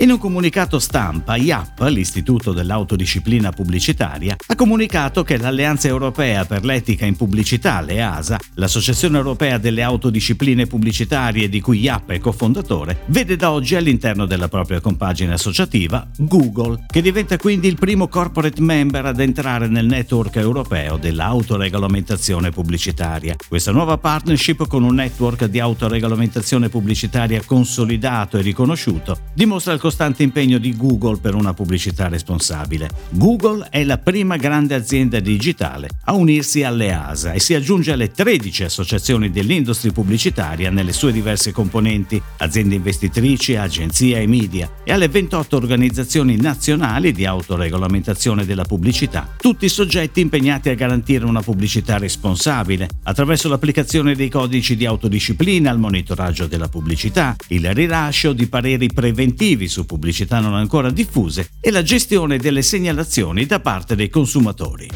In un comunicato stampa, IAP, l'Istituto dell'Autodisciplina Pubblicitaria, ha comunicato che l'Alleanza Europea per l'Etica in Pubblicità, l'EASA, l'Associazione Europea delle Autodiscipline Pubblicitarie di cui IAP è cofondatore, vede da oggi all'interno della propria compagine associativa Google, che diventa quindi il primo corporate member ad entrare nel network europeo dell'autoregolamentazione pubblicitaria. Questa nuova partnership con un network di autoregolamentazione pubblicitaria consolidato e riconosciuto dimostra il costante impegno di Google per una pubblicità responsabile. Google è la prima grande azienda digitale a unirsi alle ASA e si aggiunge alle 13 associazioni dell'industria pubblicitaria nelle sue diverse componenti, aziende investitrici, agenzie e media, e alle 28 organizzazioni nazionali di autoregolamentazione della pubblicità, tutti soggetti impegnati a garantire una pubblicità responsabile attraverso l'applicazione dei codici di autodisciplina al monitoraggio della pubblicità, il rilascio di pareri preventivi su su pubblicità non ancora diffuse e la gestione delle segnalazioni da parte dei consumatori.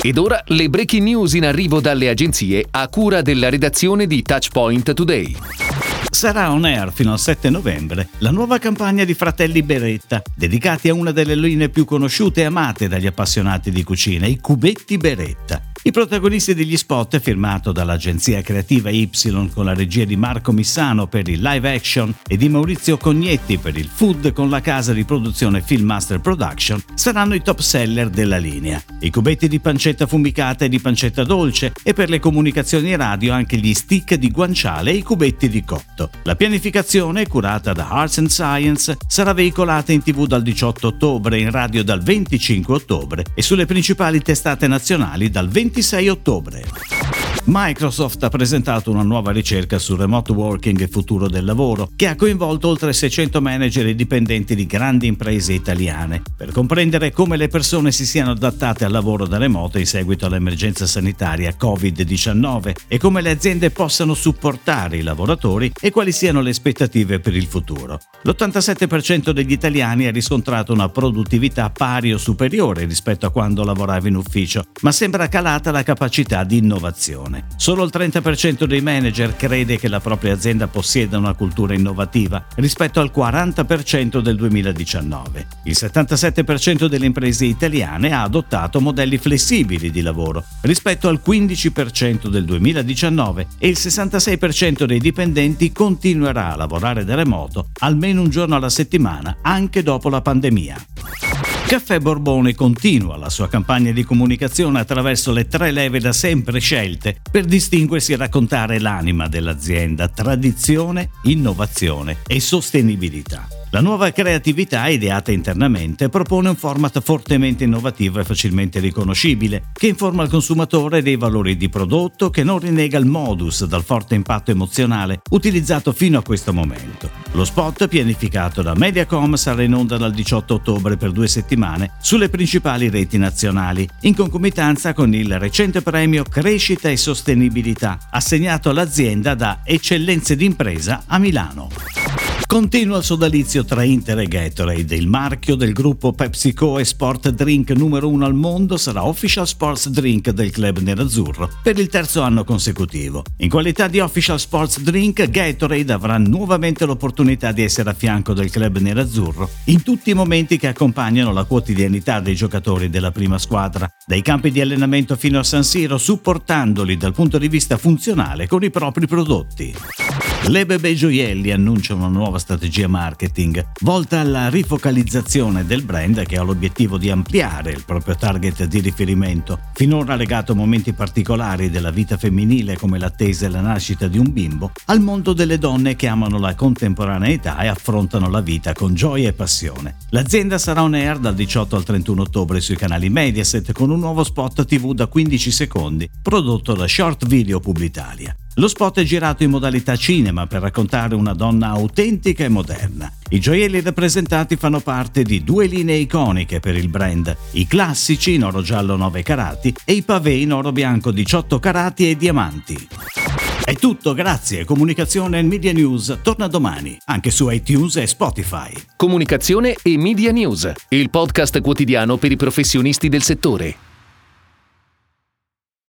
Ed ora le breaking news in arrivo dalle agenzie a cura della redazione di Touchpoint Today sarà on air fino al 7 novembre la nuova campagna di Fratelli Beretta, dedicati a una delle linee più conosciute e amate dagli appassionati di cucina, i cubetti Beretta. I protagonisti degli spot, firmato dall'agenzia creativa Y con la regia di Marco Missano per il live action e di Maurizio Cognetti per il food con la casa di produzione Filmmaster Production, saranno i top seller della linea. I cubetti di pancetta fumicata e di pancetta dolce e per le comunicazioni radio anche gli stick di guanciale e i cubetti di cotto. La pianificazione, curata da Arts and Science, sarà veicolata in tv dal 18 ottobre, in radio dal 25 ottobre e sulle principali testate nazionali dal 26 ottobre. Microsoft ha presentato una nuova ricerca sul remote working e futuro del lavoro, che ha coinvolto oltre 600 manager e dipendenti di grandi imprese italiane, per comprendere come le persone si siano adattate al lavoro da remoto in seguito all'emergenza sanitaria Covid-19 e come le aziende possano supportare i lavoratori e quali siano le aspettative per il futuro. L'87% degli italiani ha riscontrato una produttività pari o superiore rispetto a quando lavorava in ufficio, ma sembra calata la capacità di innovazione innovazione. Solo il 30% dei manager crede che la propria azienda possieda una cultura innovativa rispetto al 40% del 2019. Il 77% delle imprese italiane ha adottato modelli flessibili di lavoro rispetto al 15% del 2019 e il 66% dei dipendenti continuerà a lavorare da remoto almeno un giorno alla settimana anche dopo la pandemia. Caffè Borbone continua la sua campagna di comunicazione attraverso le tre leve da sempre scelte per distinguersi e raccontare l'anima dell'azienda, tradizione, innovazione e sostenibilità. La nuova creatività, ideata internamente, propone un format fortemente innovativo e facilmente riconoscibile, che informa il consumatore dei valori di prodotto, che non rinnega il modus dal forte impatto emozionale utilizzato fino a questo momento. Lo spot, pianificato da Mediacom, sarà in onda dal 18 ottobre per due settimane sulle principali reti nazionali, in concomitanza con il recente premio Crescita e Sostenibilità, assegnato all'azienda da Eccellenze d'impresa a Milano. Continua il sodalizio tra Inter e Gatorade. Il marchio del gruppo PepsiCo e sport drink numero uno al mondo sarà Official Sports Drink del club nerazzurro per il terzo anno consecutivo. In qualità di Official Sports Drink, Gatorade avrà nuovamente l'opportunità di essere a fianco del club nerazzurro in tutti i momenti che accompagnano la quotidianità dei giocatori della prima squadra, dai campi di allenamento fino a San Siro, supportandoli dal punto di vista funzionale con i propri prodotti. Le Bebe Gioielli annunciano una nuova strategia marketing volta alla rifocalizzazione del brand che ha l'obiettivo di ampliare il proprio target di riferimento, finora legato a momenti particolari della vita femminile come l'attesa e la nascita di un bimbo, al mondo delle donne che amano la contemporaneità e affrontano la vita con gioia e passione. L'azienda sarà on air dal 18 al 31 ottobre sui canali Mediaset con un nuovo spot TV da 15 secondi prodotto da Short Video Publitalia. Lo spot è girato in modalità cinema per raccontare una donna autentica e moderna. I gioielli rappresentati fanno parte di due linee iconiche per il brand, i classici in oro giallo 9 carati e i pavé in oro bianco 18 carati e diamanti. È tutto, grazie. Comunicazione e Media News torna domani, anche su iTunes e Spotify. Comunicazione e Media News, il podcast quotidiano per i professionisti del settore.